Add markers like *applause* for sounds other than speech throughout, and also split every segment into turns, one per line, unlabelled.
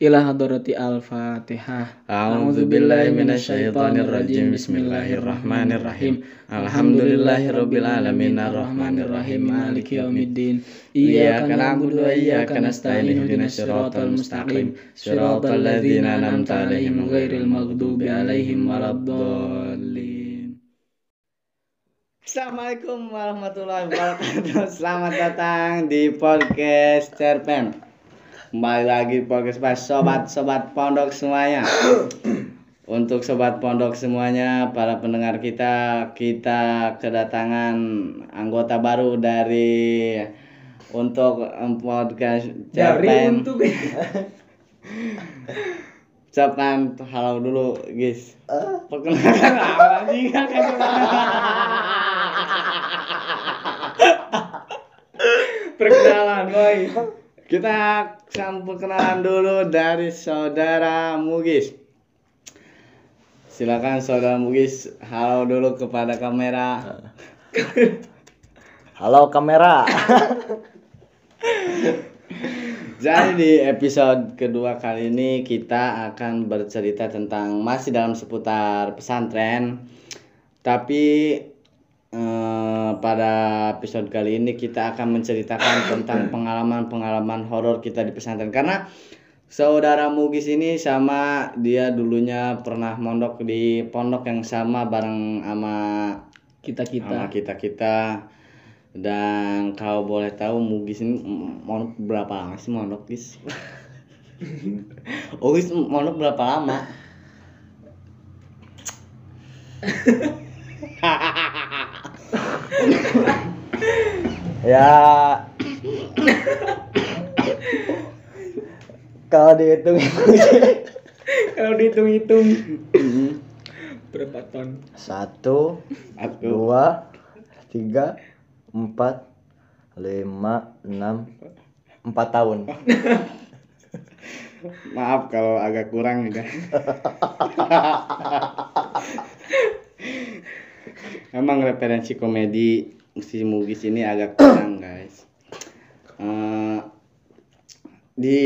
ila hadrati al-fatihah
A'udzu billahi minasyaitonir rajim. Bismillahirrahmanirrahim. Alhamdulillahirabbil alamin arrahmanir rahim maliki yaumiddin. Iyyaka na'budu wa iyyaka nasta'in ihdinas siratal mustaqim. Siratal ladzina an'amta 'alaihim ghairil maghdubi 'alaihim waladdallin. Assalamualaikum warahmatullahi wabarakatuh. Selamat datang di podcast Cerpen. Kembali lagi Pas sobat-sobat pondok semuanya. *clears throat* Untuk sobat pondok semuanya, para pendengar kita, kita kedatangan anggota baru dari untuk podcast Cerpen. Ucapkan halo dulu, guys. Perkenalkan. *laughs* Apa kan *laughs*
perkenalan
Kita sambut kenalan dulu dari saudara Mugis. Silakan saudara Mugis, halo dulu kepada kamera. *laughs*
Halo kamera. *laughs*
Jadi di episode kedua kali ini kita akan bercerita tentang masih dalam seputar pesantren. Tapi eh, pada episode kali ini kita akan menceritakan *coughs* tentang pengalaman-pengalaman horor kita di pesantren. Karena saudara Mugis ini sama dia dulunya pernah mondok di pondok yang sama bareng sama
kita
sama
kita
kita. Kita dan kalau boleh tahu Mugis ini mondok berapa lama sih? Mondok guys *laughs* oh guys mondok berapa lama *laughs*
Ya. Kalau dihitung
kalau dihitung-hitung. Berapa ton?
Satu,
aku
dua, tiga, empat, lima, enam, empat tahun.
maaf kalau agak kurang ya *laughs* emang referensi komedi si Mugis ini agak kurang guys. Eh, di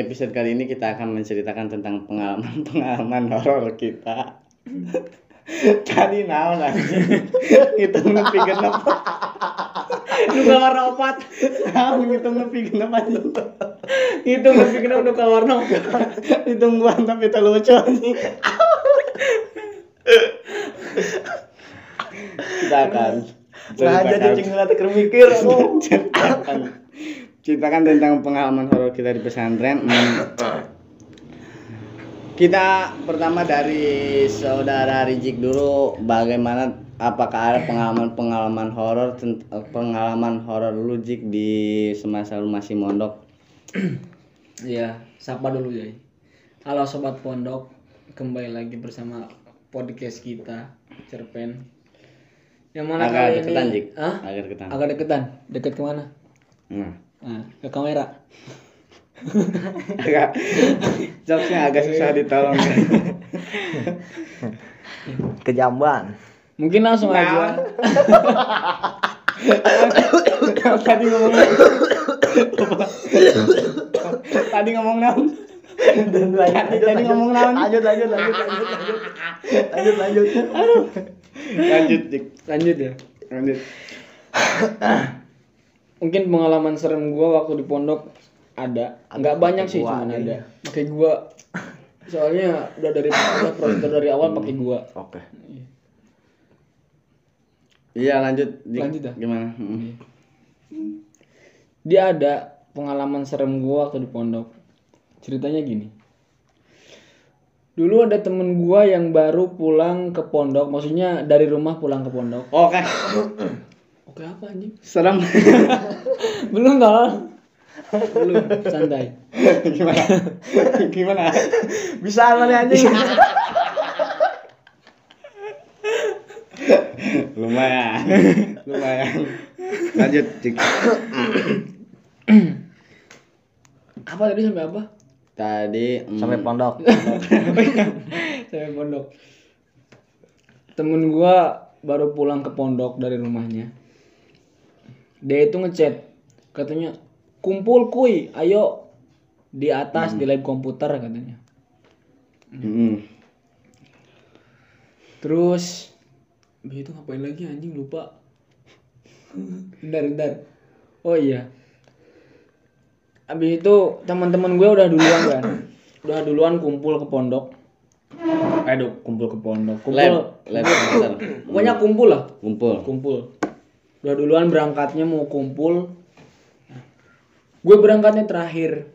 episode kali ini kita akan menceritakan tentang pengalaman-pengalaman *laughs* horor kita. *laughs* Tadi naon anjing? Ngitung nepi genep. *laughs*
Duka warna opat.
Naon ngitung nepi genep anjing?
Itu lebih kenapa duka warna opat.
Hitung gua tapi itu lucu anjing kita akan
Nah aja
ceritakan-
cacing ngelatih keur mikir. oh. *laughs*
ceritakan ceritakan tentang pengalaman horor kita di pesantren Hmm. kita pertama dari saudara Rizik dulu bagaimana apakah ada pengalaman-pengalaman horor pengalaman horor lu Zik di semasa lu masih mondok *clears throat*
ya sapa dulu ya halo sobat pondok kembali lagi bersama podcast kita cerpen yang mana
agak
kali
deketan
ini?
Zik
Hah?
agak deketan.
Agak deketan? Deket ke mana
nah.
Nah, ke kamera.
Agak. Jokesnya agak susah ditolong. *laughs*
Kejamban.
mungkin langsung aja.
Tadi ngomong tadi ngomong naon tadi ngomong naon
Lanjut lanjut lanjut lanjut lanjut. Lanjut lanjut.
lanjut dik.
Lanjut ya.
Lanjut.
Mungkin pengalaman serem gua waktu di pondok ada. Nggak banyak sih cuman
nih.
ada. pakai gua. Soalnya udah dari udah prosedur dari awal pakai gua.
Oke.
iya. Lanjut dik.
Lanjut dah.
gimana?
Dia ada pengalaman serem gua waktu di pondok ceritanya gini. Dulu ada temen gua yang baru pulang ke pondok maksudnya dari rumah pulang ke pondok.
Oke.
Oke apa anjing?
Serem. *laughs*
Belum dong belum santai.
Gimana? Gimana?
Bisa mana anjing?
lumayan. Lumayan. Lanjut dik.
Apa tadi sampai apa
tadi mm,
Sampai pondok. *laughs*
sampai pondok. Temen gua baru pulang ke pondok dari rumahnya. Dia itu ngechat. Katanya kumpul kuy. Ayo di atas di lab komputer katanya.
Mm-mm.
terus itu ngapain lagi anjing? Lupa. *laughs* Bentar bentar. Oh iya abis itu teman-teman gue udah duluan kan? Udah duluan kumpul ke pondok. Aduh kumpul ke pondok. Kumpul
lab lab
pokoknya kumpul lah.
Kumpul.
Kumpul. Udah duluan berangkatnya mau kumpul. Gue berangkatnya terakhir.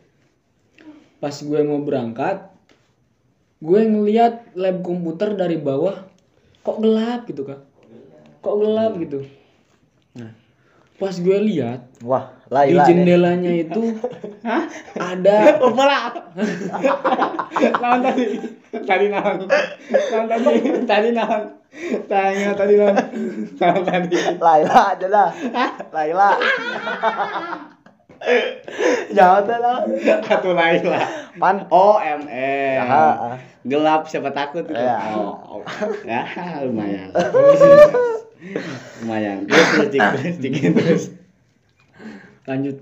Pas gue mau berangkat gue ngeliat lab komputer dari bawah kok gelap gitu kak. Kok gelap gitu. Nah pas gue lihat
Wah,
di
Laila. nih.
jendelanya itu ada
oh malah lawan tadi tadi naon lawan tadi tadi naon tanya tadi naon lawan tadi
Laila aja dah. Laila. Jawab dah lah.
satu Laila
Pan.
O M E gelap siapa takut gitu.
Ya.
oh, oh. ya lumayan *laughs* terus terus dik, terus
lanjut.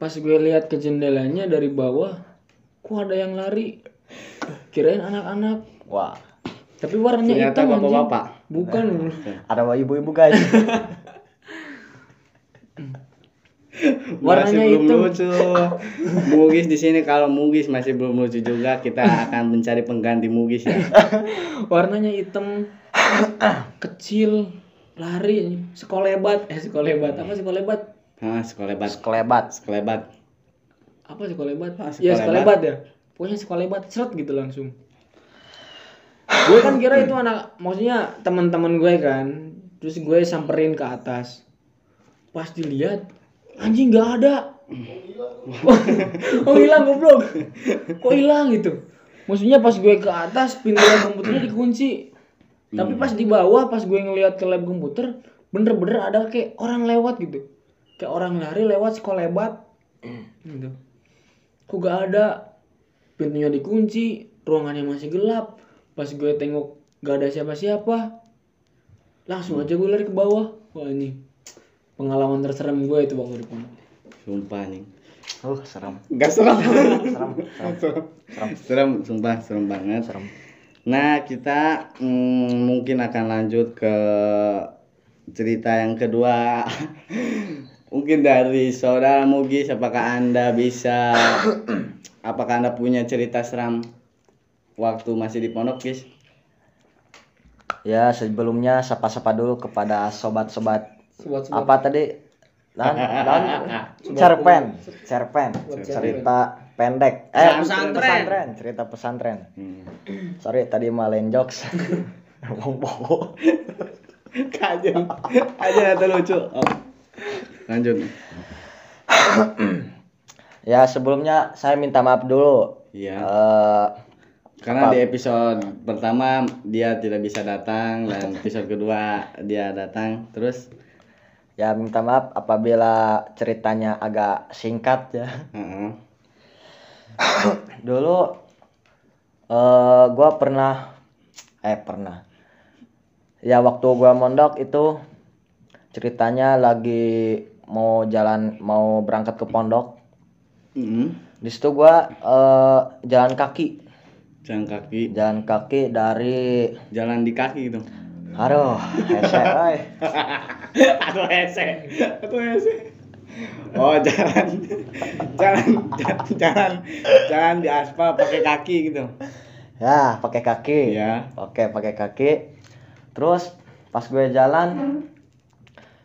Pas gue lihat ke jendelanya dari bawah kok ada yang lari? Kirain anak-anak.
Wah,
tapi warnanya
ternyata
hitam
bapak-bapak.
bukan. *laughs*
Ada ibu-ibu guys. *laughs*
Warnanya
masih belum
hitam.
lucu. Mugis di sini kalau Mugis masih belum lucu juga. Kita akan mencari pengganti Mugis ya. *laughs*
Warnanya hitam. Kecil lari sekolebat eh sekolebat apa sekolebat
ah sekolebat
Kelebat.
sekolebat
apa sekolebat
Ah,
ya
sekolebat.
sekolebat ya. Pokoknya sekolebat seret gitu langsung. *sighs* Gue kan kira itu anak maksudnya teman-teman gue kan terus gue samperin ke atas. Pas dilihat anjing nggak ada. *laughs* Oh hilang goblok? Kok hilang gitu? Maksudnya pas gue ke atas pintu komputernya dikunci tapi pas di bawah pas gue ngeliat ke lab komputer bener-bener ada kayak orang lewat gitu. Kayak orang lari lewat sekolebat gitu. Kok gak ada? Pintunya dikunci ruangannya masih gelap. Pas gue tengok gak ada siapa-siapa langsung aja gue lari ke bawah. Wah ini pengalaman terserem gue itu waktu di pondok.
Sumpah nih
Uh, serem.
Gak serem.
Serem.
serem. Serem sumpah serem banget.
Serem.
Nah kita mm, mungkin akan lanjut ke cerita yang kedua. *laughs* Mungkin dari saudara Mugis apakah anda bisa apakah anda punya cerita seram waktu masih di pondok guys
Ya, sebelumnya sapa-sapa dulu kepada sobat-sobat. Apa tadi? Dan, dan? *laughs* Cerpen, cerpen, cerita pendek. Eh,
Pesantren.
cerita pesantren.
hmm.
Sorry tadi malen jokes. *laughs* Ngomong bohong.
kajian kajian atau lucu oh. lanjut *coughs*
Ya, sebelumnya saya minta maaf dulu.
iya
Eh,
Karena
Apa?
di episode pertama dia tidak bisa datang dan *laughs* episode kedua dia datang terus
ya minta maaf apabila ceritanya agak singkat ya.
heeh. *coughs*
Dulu eh gua pernah eh pernah. Ya waktu gua mondok itu ceritanya lagi mau jalan mau berangkat ke pondok.
Mm-mm.
Di situ gua eh jalan kaki,
jalan kaki
jalan kaki dari
jalan di kaki gitu *laughs*
aduh, hese
atau hese atau hese oh jalan. Jalan jalan jalan, jalan di aspal pakai kaki gitu.
Ya, pakai kaki.
ya
Oke, pakai kaki. Terus pas gue jalan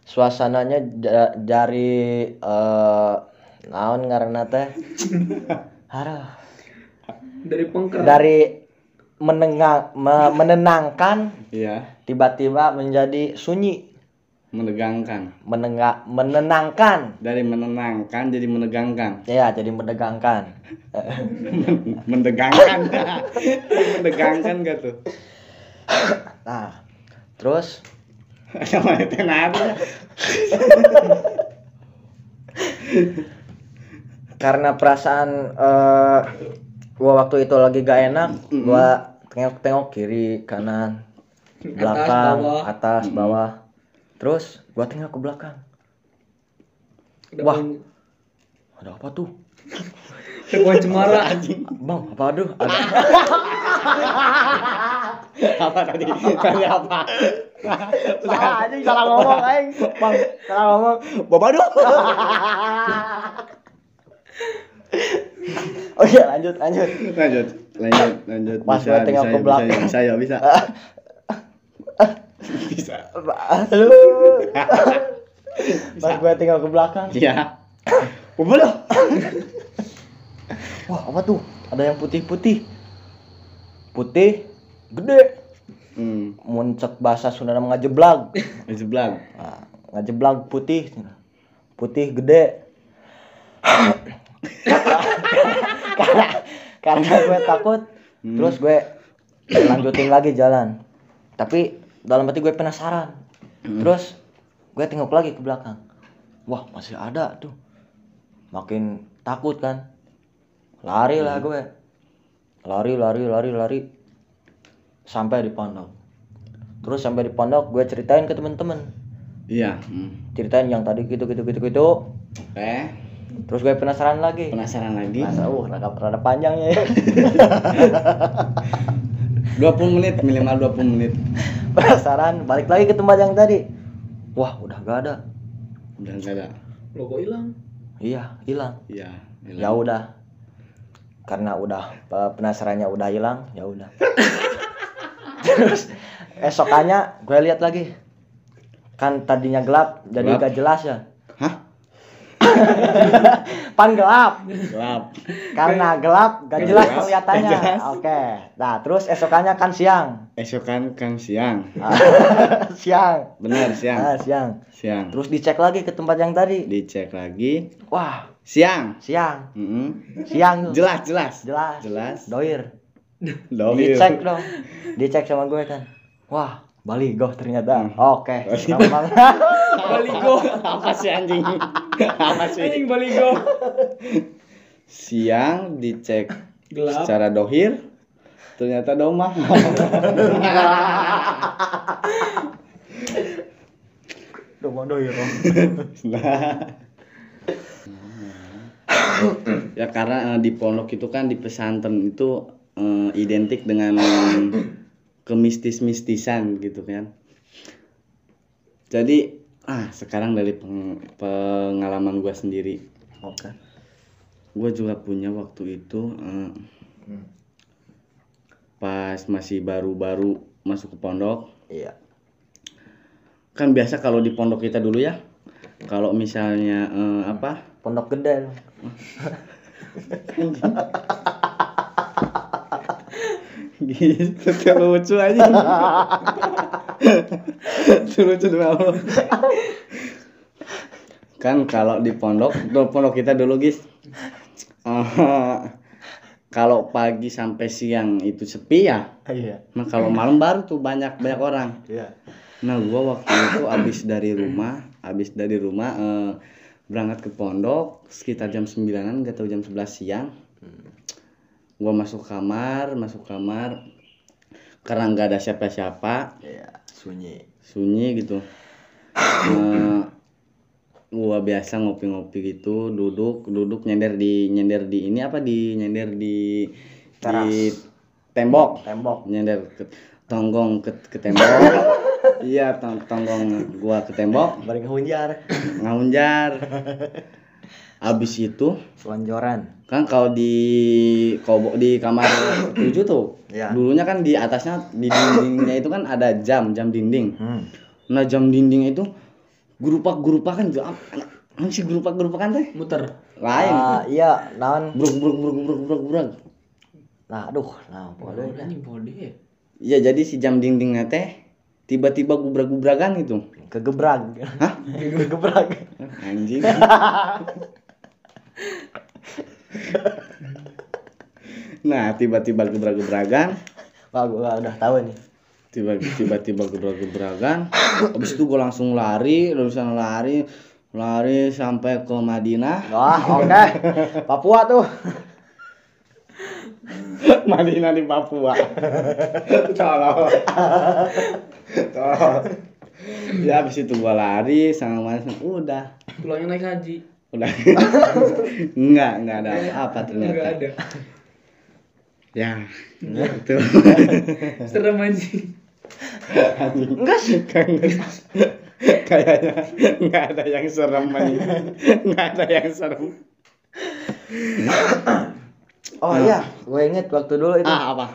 suasananya da- dari eh naon ngaranna teh? *laughs* Aduh,
dari pengker
dari menengang me- menenangkan
iya.
tiba-tiba menjadi sunyi,
menegangkan.
Menenga, menenangkan.
dari menenangkan jadi menegangkan.
Ya, jadi menegangkan. *laughs*
mendegangkan. *laughs* Mendegangkan gak tuh?
Nah, terus?
Sama itu nada.
Karena perasaan eh gua waktu itu lagi gak enak gua tengok-tengok kiri kanan belakang
bawah.
atas bawah terus gua tengok ke belakang
Udah
Wah.
pun-
ada apa tuh
Pohon cemara. *laughs*
Bang, apa aduh? Ada.
apa *laughs* tadi tadi apa
Salah anjing salah ngomong aing. Bang, salah ngomong.
babaduh *laughs*
Oh iya, lanjut, lanjut.
lanjut lanjut lanjut
Pas gua tengok ke belakang.
bisa ya bisa bisa
Aduh. Pas gue tinggal ke belakang.
ya babaduh *laughs*
Wah, apa tuh? Ada yang putih-putih. Putih, gede.
hmm
Muncak bahasa Sunda nama ngajeblag.
jeblang
Nah, ngajeblag putih. Putih gede. *laughs* karena karena gue takut
Hmm.
terus gue lanjutin lagi jalan tapi dalam hati gue penasaran.
Hmm.
terus gue tengok lagi ke belakang. Wah masih ada tuh. Makin takut kan. Lari lah gue. Lari lari lari lari. Sampai di pondok. Terus sampai di pondok gue ceritain ke temen-temen.
Iya hmm.
ceritain yang tadi gitu gitu gitu gitu.
Oke.
Terus gue penasaran lagi.
Penasaran lagi.
Masa, uh, rada, rada panjangnya ya *laughs*
20 menit minimal 20 menit. *laughs*
Penasaran balik lagi ke tempat yang tadi. Wah udah gak ada.
Udah enggak ada.
Logo hilang.
iya hilang.
Iya
ya udah. Karena udah pe- penasarannya udah hilang ya udah. *laughs* Terus esokannya gue lihat lagi. Kan tadinya gelap jadi
Gelap.
gak jelas ya.
Hah *laughs*
pan gelap.
Gelap.
Karena gelap gak jelas kelihatannya. Oke. Nah terus esokannya kan siang.
Esokan kan siang. *laughs*
Siang.
Benar
ah,
siang.
Siang.
Siang
terus dicek lagi ke tempat yang tadi.
Dicek lagi.
Wah.
Siang.
Siang.
Mm-mm.
siang. Tuh
jelas jelas.
Jelas.
Jelas.
Doir.
Dohir.
dicek dong. Dicek sama gue kan. Wah baligo ternyata.
Hmm.
oke. Gampang *laughs*
Baligo.
apa sih anjing? Apa sih?
Anjing baligo.
siang dicek
Gelap.
secara dohir ternyata domah. *laughs*
Domong doir
nah. *coughs* Ya karena eh, di pondok itu kan di pesantren itu eh, identik dengan kemistis-mistisan gitu kan. Jadi ah sekarang dari peng- pengalaman gua sendiri.
Oke.
Gue juga punya waktu itu eh, pas masih baru-baru masuk ke pondok.
Iya.
Kan biasa kalau di pondok kita dulu ya kalau misalnya eh, apa?
Pondok gede *laughs*
gitu lucu aja. Lucu lucu dulu kan kalau di pondok di pondok kita dulu guys eh, kalau pagi sampai siang itu sepi ya
iya.
nah kalau malam baru tuh banyak banyak orang.
Iya.
Nah, gua waktu itu abis dari rumah, abis dari rumah eh, berangkat ke pondok sekitar jam 9-an, gak tahu jam 11 siang. Gua masuk kamar, masuk kamar karena nggak ada siapa-siapa,
iya sunyi.
Sunyi gitu. Eh, gua biasa ngopi-ngopi gitu, duduk, duduk nyender di nyender di ini apa di nyender di
Teras.
di tembok.
Tembok.
Nyender ke tonggong ke, ke tembok. *laughs* Iya tong- tonggong gua ke tembok.
Bareng hunjar
ngaunjar *laughs* abis itu
selonjoran
kan kalau di kobo di kamar *coughs* tujuh tuh
Iya.
dulunya kan di atasnya di dindingnya itu kan ada jam jam dinding
hmm.
nah jam dinding itu gerupak gerupakan jam apa sih gerupak gerupakan teh
Muter.
lain
Ah, iya naon
bruk bruk bruk bruk bruk bruk
nah aduh nah boleh
Anjing bode.
Iya jadi si jam dindingnya teh tiba-tiba gubrak-gubrakan gitu.
kegebrag
Hah? *laughs*
kegebrag
Anjing. *laughs* nah tiba-tiba gebrak-gebrakan
wah gua udah tahu nih
tiba tiba-tiba gebrak-gebrakan habis itu gue langsung lari langsung lari lari sampai ke Madinah.
Wah oke. Papua tuh.
Madinah di Papua. Tolong. Tolong. Ya habis itu gue lari sama mas udah.
Pulangnya naik haji.
Udah. *laughs* enggak, enggak ada apa ternyata.
Enggak ada.
Ya. Itu. *laughs*
Serem anjing.
Enggak sih. *laughs*
Kayaknya enggak ada yang serem anjing. Enggak ada yang serem.
Oh iya, gue inget waktu dulu itu.
Ah, apa?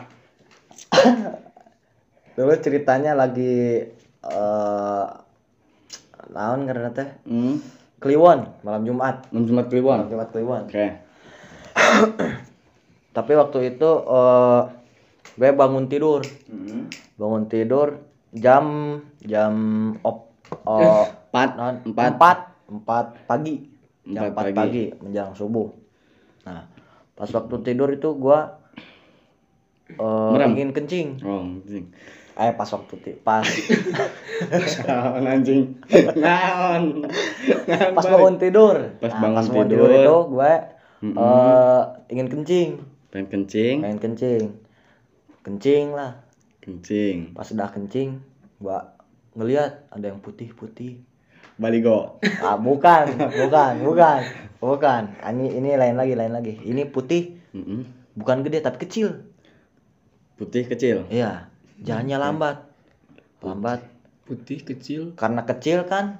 *coughs*
Dulu ceritanya lagi eh naon karena teh
Hmm.
Kliwon malam Jumat.
Malam Jumat
Malam
Kliwon.
Jumat Kliwon.
Oke. *clears throat*
Tapi waktu itu eh gue bangun tidur.
Hmm.
Bangun tidur jam jam op oh,
Empat,
non,
empat.
empat empat pagi jam
Empat pagi.
pagi. menjelang subuh nah pas waktu tidur itu eh,
Merem.
ingin kencing
Oh, anjing.
Eh pas waktu ti- pas *laughs*
Naon anjing. Naon.
Pas bangun tidur
Pas
Nah,
bangun
bangun
tidur.
itu gue
Mm-mm.
eh, ingin kencing
Pengen kencing,
pengen kencing kencing lah
kencing.
pas udah kencing gua ngelihat ada yang putih-putih
Baligo.
ah bukan bukan bukan bukan ini ini lain lagi lain lagi ini putih
Mm-mm.
bukan gede tapi kecil
Putih kecil.
iya jalannya lambat. Lambat.
Putih kecil.
karena kecil kan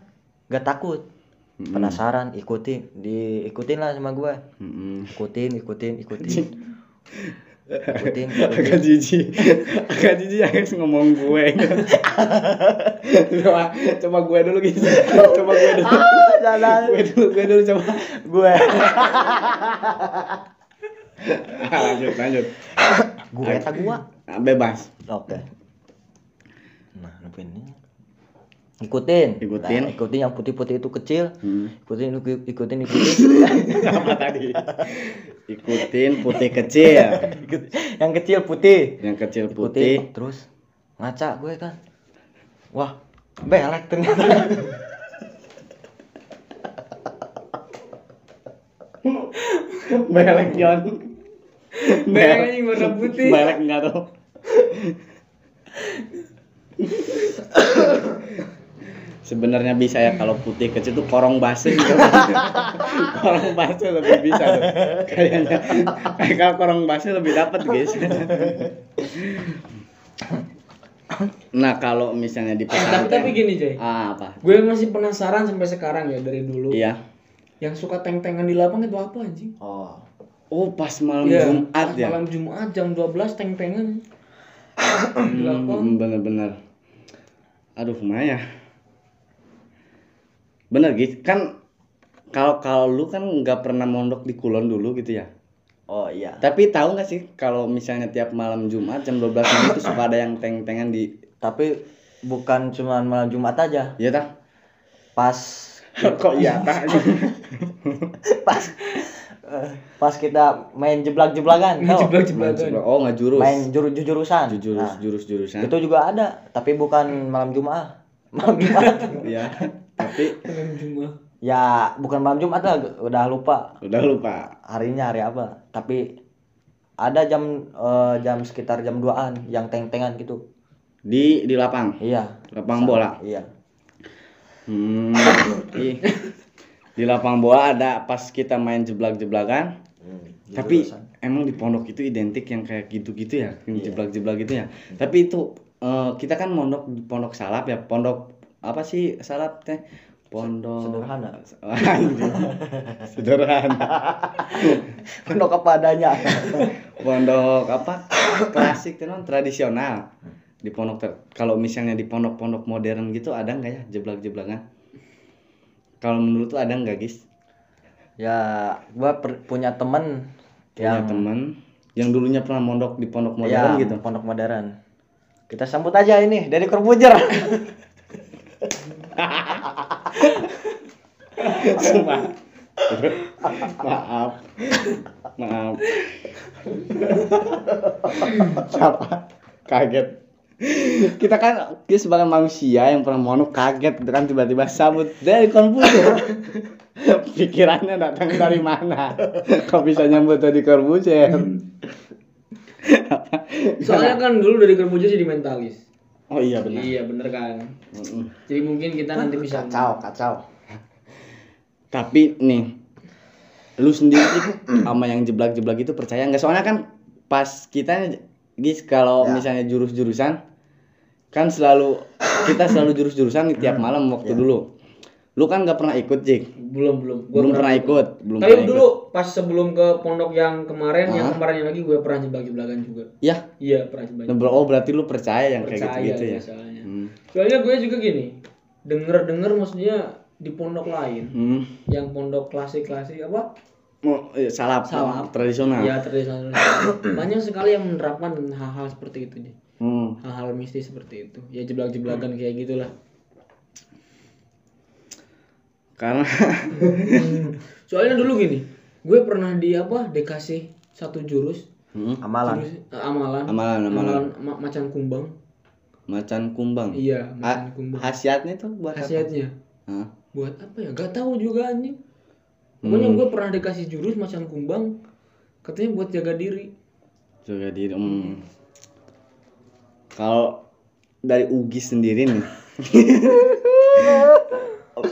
gak takut.
Mm-mm.
penasaran ikutin. Diikutin lah sama gue
Mm-mm.
ikutin ikutin ikutin. Ikutin *laughs*
agak jijik. Agak jijik guys ngomong gue. Coba coba gue dulu guys. Coba gue dulu.
Ah jalan.
Gue dulu gue dulu coba.
Gue. *laughs*
Lanjut lanjut.
Gue tak gua.
Ah, bebas.
Oke. Nah apa ini. Ikutin.
Ikutin.
Nah, ikutin yang putih-putih itu kecil.
Hmm.
ikutin ikutin ikutin. Ikutin
apa tadi. Ikutin putih kecil.
Yang kecil putih.
Yang kecil
ikutin.
putih.
Terus ngaca gue kan. Wah belek ternyata.
Belek John
Belek. Anjing warna putih.
belek enggak tuh Sebenarnya bisa ya kalau putih kecil tuh korong base gitu. *laughs* korong base lebih bisa tuh. Kayaknya kayak kalau korong base lebih dapat guys. nah kalau misalnya di
Eh, tapi
pesantren
tapi gini Jay.
ah, apa?
Gue masih penasaran sampai sekarang ya dari dulu.
Iya.
Yang suka teng-tengan di lapang itu apa anjing?
oh
Oh pas malam
Iya,
Jumat
pas
ya.
Malam Jumat jam 12 teng-tengan.
Hmm, bener-bener. Aduh, Maya. Bener gitu kan kalau kalau lu kan nggak pernah mondok di Kulon dulu gitu ya.
oh iya
Tapi tahu nggak sih kalau misalnya tiap malam Jumat jam 12 malam itu suka ada yang teng-tengan di
tapi bukan cuma malam Jumat aja
ya tah?
pas
Kok iya tah?
pas *laughs* *laughs* pas kita main jeblak-jeblakan?
Jeblak-jeblakan.
oh nggak jurus.
main jurus jurusan
jurus
Nah,
jurus jurusan.
itu juga ada tapi bukan malam Jumat malam Jumat *laughs*
Ya. Tapi
Malam Jumat.
ya bukan malam Jumat lah udah lupa
udah lupa.
harinya hari apa tapi ada jam eh, jam sekitar jam 2an yang teng-tengan gitu
Di di lapang.
iya
Lapang bola.
iya
Hmm. *coughs* Di lapang bola ada pas kita main jeblak-jeblakan.
Hmm,
Tapi
jurusan.
emang di pondok itu identik yang kayak gitu-gitu ya, yang jeblak-jeblak gitu ya. Tapi itu eh, kita kan mondok di pondok salap ya, pondok apa sih salap teh? Pondok
sederhana
Anjing. *laughs* Sederhana. *laughs*
pondok apa adanya
Pondok apa? Klasik tuh non tradisional. Di pondok ter- kalau misalnya di pondok-pondok modern gitu ada nggak ya jeblak-jeblakan? Kalau menurut tuh ada nggak, guys?
ya gua per- punya temen
Punya
yang
temen yang dulunya pernah mondok di pondok
ya,
modern gitu.
pondok modern kita sambut aja ini dari Corbuzier
Sumpah. Maaf. Maaf. *laughs* Siapa? Kaget. Kita kan kita sebagai manusia yang pernah mondok kaget kan tiba-tiba sambut dari Corbuzier. *laughs* Pikirannya datang dari mana? Kok bisa nyambut dari Corbuzier?
Soalnya kan dulu dari Gerbuja jadi mentalis.
Oh iya benar.
Iya bener kan. Jadi mungkin kita nanti bisa
kacau kacau
Tapi nih lu sendiri *coughs* sama yang jeblak-jeblak itu percaya nggak soalnya kan pas kita gis kalau
Ya.
misalnya jurus-jurusan kan selalu kita selalu jurus-jurusan tiap malam waktu dulu lu kan nggak pernah ikut Jik
belum belum Gua
belum pernah ikut belum
Tapi
pernah
dulu pas sebelum ke pondok yang kemarin, yang
Hah?
kemarinnya lagi gue pernah jeblak-jeblakan juga.
ikut. ya
Iya pernah jeblak.
Oh berarti lu percaya yang kayak
Percaya
gitu-gitu ya
soalnya.
hmm.
Soalnya gue juga gini, denger-denger maksudnya di pondok lain,
Hmm.
yang pondok klasik-klasik apa?
Oh, iya, salap,
Salap.
tradisional
Ya tradisional. *coughs* Banyak sekali yang menerapkan hal-hal seperti itu, Ji.
Hmm.
hal-hal mistis seperti itu. Ya jeblak-jeblakan kayak gitulah.
karena *laughs*
Soalnya dulu gini, gue pernah di apa? Dikasih satu jurus,
Hmm.
Amalan.
jurus eh, amalan,
Amalan, amalan.
ma- macan kumbang.
macan kumbang
Iya,
Ha-
macan kumbang.
khasiatnya tuh buat apa?
Khasiatnya
Hah?
buat apa ya? Gak tahu juga anjing. Pokoknya
Hmm.
gue pernah dikasih jurus macan kumbang, katanya buat jaga diri.
juga di hmm. kalau dari Ugi sendiri nih *laughs*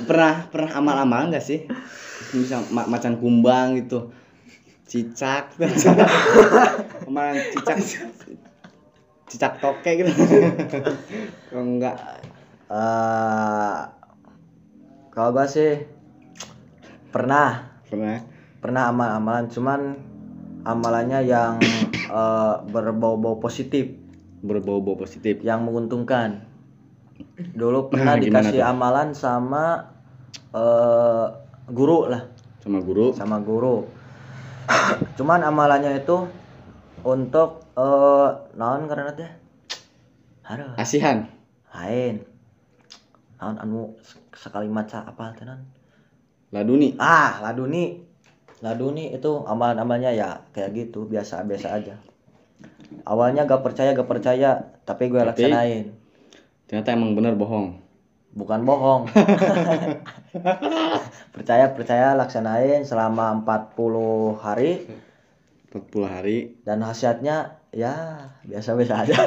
pernah pernah amal-amalan gak sih misal ma- macan kumbang gitu cicak *laughs* amalan cicak cicak toke gitu *laughs* kalau enggak
eh kalau gua sih pernah.
Pernah.
Pernah amal-amalan cuman amalannya yang *coughs* eh, berbau-bau positif.
Berbau-bau positif.
Yang menguntungkan. Dulu *coughs* pernah
Nah,
dikasih
tuh?
amalan sama eh, guru lah.
Sama guru?
Sama guru. *coughs* Cuman amalannya itu untuk eh naon karena teh?
Asihan?
Lain. Naon anu sekali maca apa tenan
laduni
ah laduni laduni itu amalan-amalnya ya kayak gitu biasa biasa aja. Awalnya gak percaya gak percaya tapi gue
Tapi-
laksanain.
ternyata emang bener bohong.
Bukan bohong. *laughs* Percaya percaya laksanain selama 40 hari.
40 hari.
Dan khasiatnya ya biasa-biasa aja.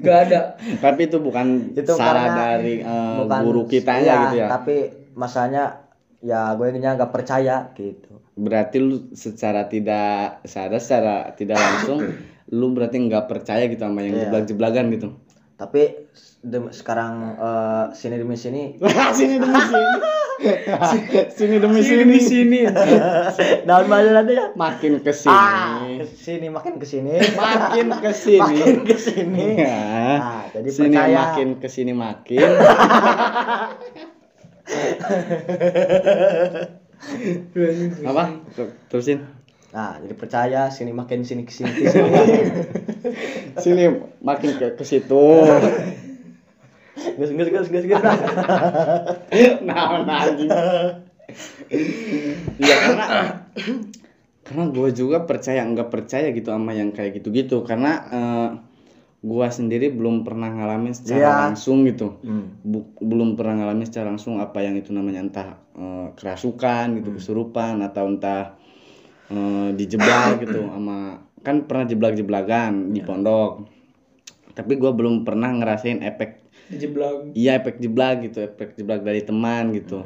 Gak ada.
tapi itu bukan
Itu
saran
karena
dari eh,
bukan
guru kita
iya,
gitu ya.
tapi masanya ya gue nya gak percaya gitu.
Berarti lu secara tidak sadar secara tidak langsung *coughs* lu berarti nggak percaya gitu sama yang
Iya.
jeblak-jeblakan gitu?
Tapi dem- sekarang eh, sini demi sini. *laughs* *laughs*
Sini demi sini. Sini demi
Sini sini.
daun mana nanti ya
makin ke
ah
sini.
ke sini makin ke sini
makin ke sini.
Makin ke sini *laughs*
Ya.
ah jadi
sini
percaya.
makin ke sini makin *laughs* apa? Ter- terusin.
Nah jadi percaya sini makin sini ke sini ke
sini *laughs* sini makin ke ke situ.
Gus gus gus gus gus. *laughs*
Nah anjing. Iya karena karena gue juga percaya nggak percaya gitu sama yang kayak gitu-gitu. Karena eh, gue sendiri belum pernah ngalamin secara
Iya.
langsung gitu
Hmm.
Bu- belum pernah ngalamin secara langsung apa yang itu namanya entah eh, kerasukan gitu kesurupan atau entah eh, dijebak *coughs* gitu sama kan pernah jeblak-jeblakan di pondok tapi gue belum pernah ngerasain efek
Dijeblak.
iya efek jeblak gitu efek jeblak dari teman gitu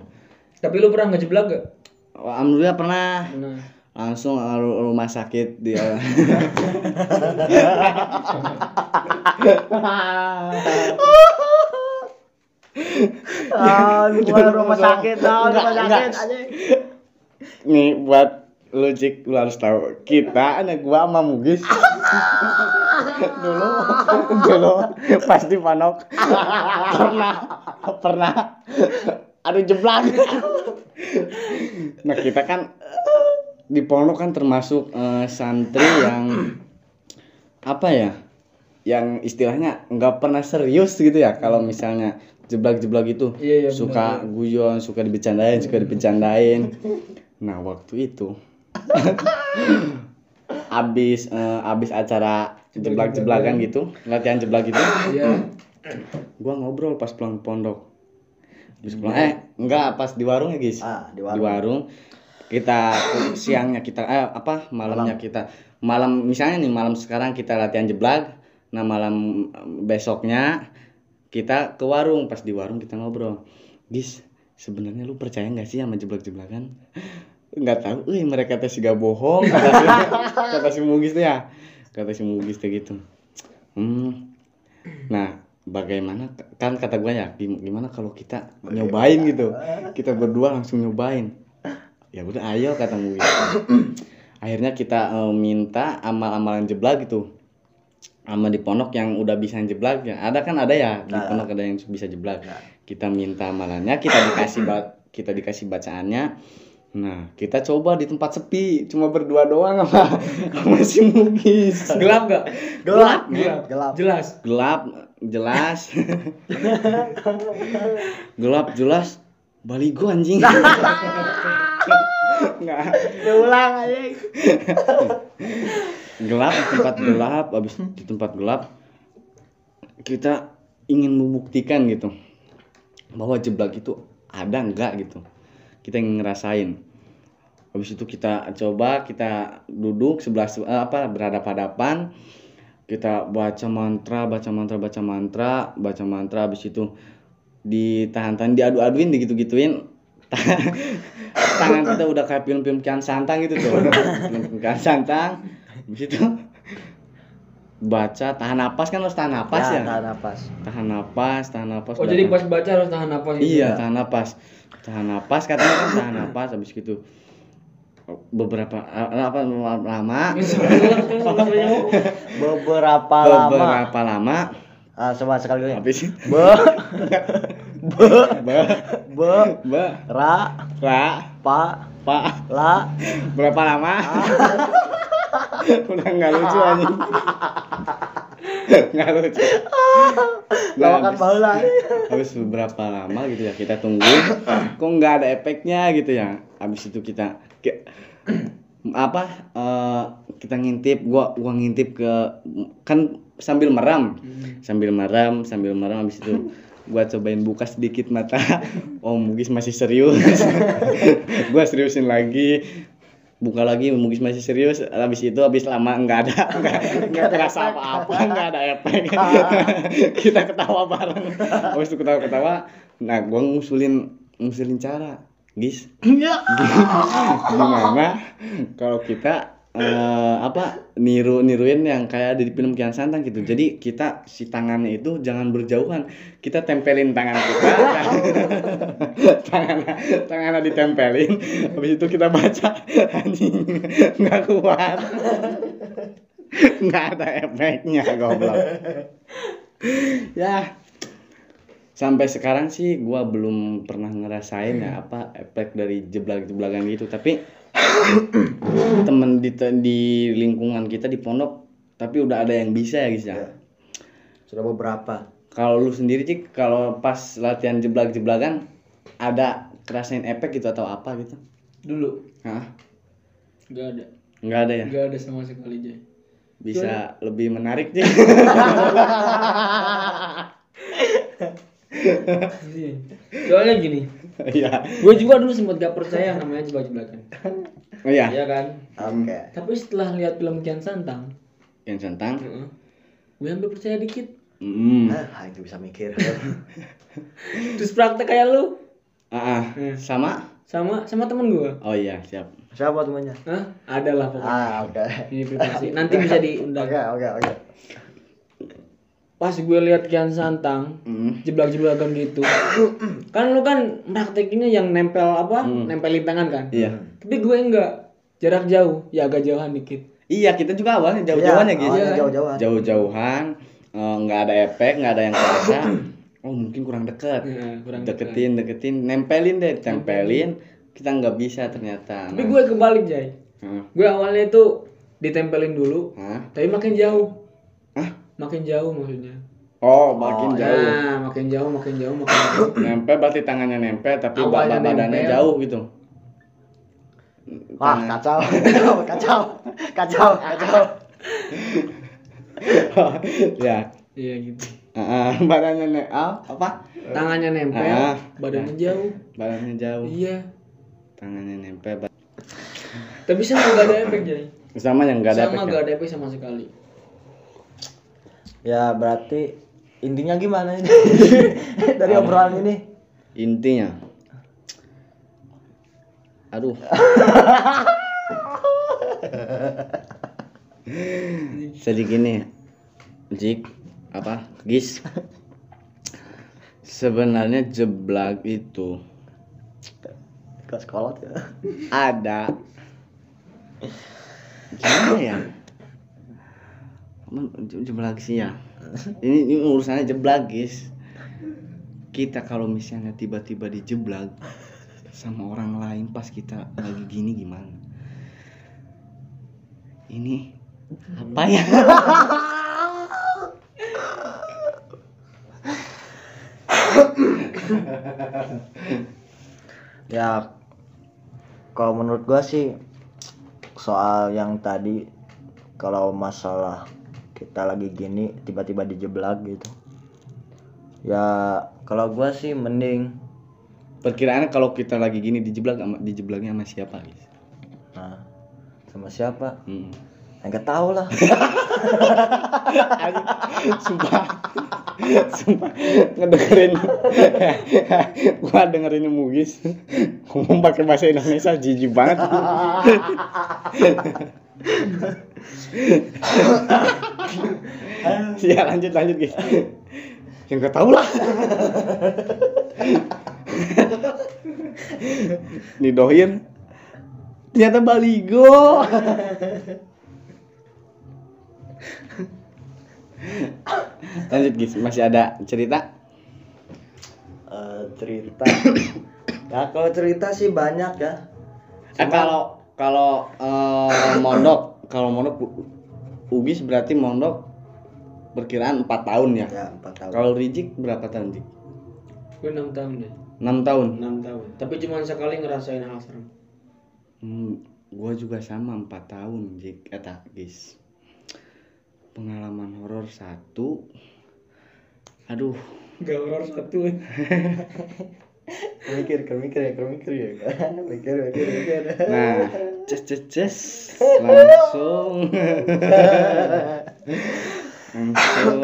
Tapi lu pernah ngejeblak gak?
alhamdulillah pernah
Nah.
Langsung ru- rumah sakit dia.
Ah rumah sakit ah rumah sakit aja
nih buat logik lu harus tahu. Kita anak gua sama Mugis. Dulu dulu pas di panok pernah pernah. Ada jeblak nah kita kan di pondok kan termasuk eh, santri yang apa ya yang istilahnya nggak pernah serius gitu ya kalau misalnya jeblak-jeblak itu.
Iya, iya,
suka guyon suka dibecandain suka dibecandain. Nah waktu itu *laughs* abis eh, abis acara jeblak-jeblakan gitu latihan jeblak gitu
Iya.
gua ngobrol pas pulang ke pondok. Habis pulang eh enggak pas di warung ya guys?
Ah di
di
warung
warung kita siangnya kita eh apa malamnya kita malam misalnya nih malam sekarang kita latihan jeblak nah malam besoknya kita ke warung pas di warung kita ngobrol gis sebenarnya lu percaya nggak sih sama jeblak jeblakan *laughs* nggak tahu eh mereka teh gak bohong kata si, *laughs* kata si Mugis tuh ya kata si Mugis tuh gitu. Hmm nah bagaimana kan kata gue ya gim- gimana kalau kita nyobain gitu kita berdua langsung nyobain ya udah ayo kata Mugis *coughs* akhirnya kita eh, minta amal-amalan jeblak gitu. Sama di pondok yang udah bisa jeblak. Ya ada kan ada ya? Di
Nah.
pondok ada yang bisa jeblak. Kita minta amalannya kita dikasih ba- kita dikasih bacaannya. Nah kita coba di tempat sepi cuma berdua doang sama sama si Mugis.
Gelap gak?
Gelap,
Gelap.
gelap.
Jelas.
gelap jelas. *laughs* Gelap jelas. Baligo anjing *laughs* nggak.
Diulang aja.
gelap di tempat gelap habis di tempat gelap kita ingin membuktikan gitu bahwa jeblak itu ada enggak gitu. Kita ingin ngerasain. Habis itu kita coba kita duduk sebelah se- eh, apa berhadapan-hadapan. Kita baca mantra baca mantra baca mantra baca mantra habis itu ditahan-tahan diadu-aduin digitu-gituin *laughs* tangan kita udah kayak film-film kian santang gitu tuh film-film kian santang. Habis itu baca tahan napas kan harus tahan napas ya,
tahan napas.
tahan napas tahan napas
Oh
udah
jadi pas baca harus tahan nafas gitu?
iya tahan napas. Tahan napas katanya kan tahan napas habis gitu. Beberapa eh, apa lama. *laughs*
Beberapa lama.
beberapa lama.
Ah, coba sekali lagi.
habis.
Be, *laughs*
be.
Be,
be.
Ra,
ra.
Pa,
pak
la,
berapa lama? *laughs* Udah nggak lucu anjing. Nggak lucu. Nah,
lawakan baheula.
habis beberapa lama gitu ya kita tunggu. Kok nggak ada efeknya gitu ya? Habis itu kita ke, apa eh, kita ngintip gua gua ngintip ke kan sambil meram sambil meram sambil meram habis itu gua cobain buka sedikit mata. *laughs* Oh Mugis masih serius. *laughs* Gua seriusin lagi. Buka lagi Mugis masih serius. Habis itu habis lama nggak ada. *laughs* Nggak nggak terasa apa-apa nggak ada efek kita ketawa bareng. Habis itu ketawa-ketawa nah gua ngusulin ngusulin cara. Gis.
Iya.
gimana? Kalau kita eh, apa niru niruin yang kayak ada di film Kian Santang gitu. Jadi kita si tangannya itu jangan berjauhan. Kita tempelin tangan kita. *laughs* Tangan tangannya ditempelin. Habis itu kita baca. Anjing nggak kuat. Nggak ada efeknya goblok. Ya sampai sekarang sih gua belum pernah ngerasain ya apa efek dari jeblak-jeblakan gitu tapi *coughs* temen di di lingkungan kita di pondok tapi udah ada yang bisa ya guys ya
Sudah beberapa.
kalau lu sendiri sih kalau pas latihan jeblak-jeblakan ada kerasain efek gitu atau apa gitu
Dulu
Hah?
nggak ada.
nggak ada ya
Nggak ada sama sekali Jay.
bisa lebih menarik *laughs* sih. *laughs*
Soalnya gini,
iya
gue juga dulu sempat gak percaya namanya jeblak-jeblakan.
oh iya
Iya kan?
Oke.
Tapi setelah lihat film Kian Santang,
yang santang
gue hampir percaya dikit.
hmm.
Ah, itu bisa mikir. *laughs*
Terus praktek kayak lu
ah, ah. sama
sama sama temen gue.
oh iya siap
Siapa temannya?
Hah? Ada lah pokoknya.
Ah, oke.
Ini privasi. Nanti bisa diundang.
Oke, oke, oke.
Pas gue lihat Kian Santang,
Hmm.
jeblak-jeblakan gitu. *coughs* kan lu kan praktekinnya yang nempel apa? Nempelin tangan kan?
iya
Tapi gue enggak. Jarak jauh, ya agak jauhan dikit.
iya kita juga awalnya jauh-jauhan ya
Iya,
gitu
Iya.
Jauh-jauhan.
jauh-jauhan eh, nggak ada efek nggak ada yang kerasa *coughs* oh mungkin kurang dekat
Iya, kurang
deketin deketin nempelin deh tempelin kita nggak bisa ternyata
Tapi gue kebalik, Jay.
Hah?
Gue awalnya itu ditempelin dulu,
Hah?
tapi makin jauh. Makin jauh maksudnya.
oh makin
Oh,
jauh
Nah, makin jauh, makin jauh, makin jauh. *coughs*
nempel berarti tangannya nempel tapi
Awalnya
badannya
nempel.
jauh gitu
Wah, *laughs* kacau. Kacau. Kacau, kacau. *laughs*
ya
Iya gitu.
Ah, ah, badannya ne ah, apa
Tangannya nempel,
Ah.
badannya jauh.
badannya jauh
Iya.
tangannya nempel
Tapi sama gak ada efek, Jay.
sama yang nggak ada
Sama
efeknya.
gak ada efek sama sekali.
Ya, berarti intinya gimana ini? *laughs* Dari obrolan ini?
intinya. Aduh. *laughs* Jadi gini Jik. Apa? Gis. Sebenarnya jeblak itu
ke sekolah ya?
ada. Gimana ya jeblak sih ya. Ini, ini urusannya jeblak kita kalau misalnya tiba-tiba dijeblak sama orang lain pas kita lagi gini gimana? Ini apa ya?
Ya kalau menurut gua sih soal yang tadi kalau masalah kita lagi gini tiba-tiba dijeblak gitu. Ya kalau gua sih mending
perkiraannya kalau kita lagi gini dijeblak sama dijeblaknya sama siapa guys
nah sama siapa?
Hmm.
enggak tahu lah. *laughs*
Sumpah. Sumpah. Ngedengerin. *laughs* Gua dengerin Mugis ngomong pakai bahasa Indonesia jijik banget *laughs* *laughs* ya lanjut lanjut guys. Yang gak tahu lah. *laughs* Nih dohir ternyata baligo. *laughs* Lanjut guys. Masih ada cerita?
Eh, cerita. Ya kalau cerita sih banyak ya.
Eh, kalau kalau eh, mondok kalau mondok Ugis berarti mondok perkiraan 4 tahun ya.
ya empat tahun
Kalau Rijik berapa tahun Jik?
Gue 6 tahun deh.
6 tahun.
6 tahun. Tapi cuma sekali ngerasain hal serem.
Hmm, gua juga sama 4 tahun Jik kata guys. Pengalaman horor satu. Aduh,
Gak horor satu. *laughs*
mikir kan mikir ya mikir ya kan mikir mikir mikir
nah, ces ces ces langsung. langsung.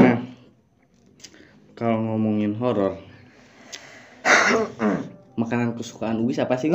Nah, kalau ngomongin horor, makanan kesukaan Ugis apa sih?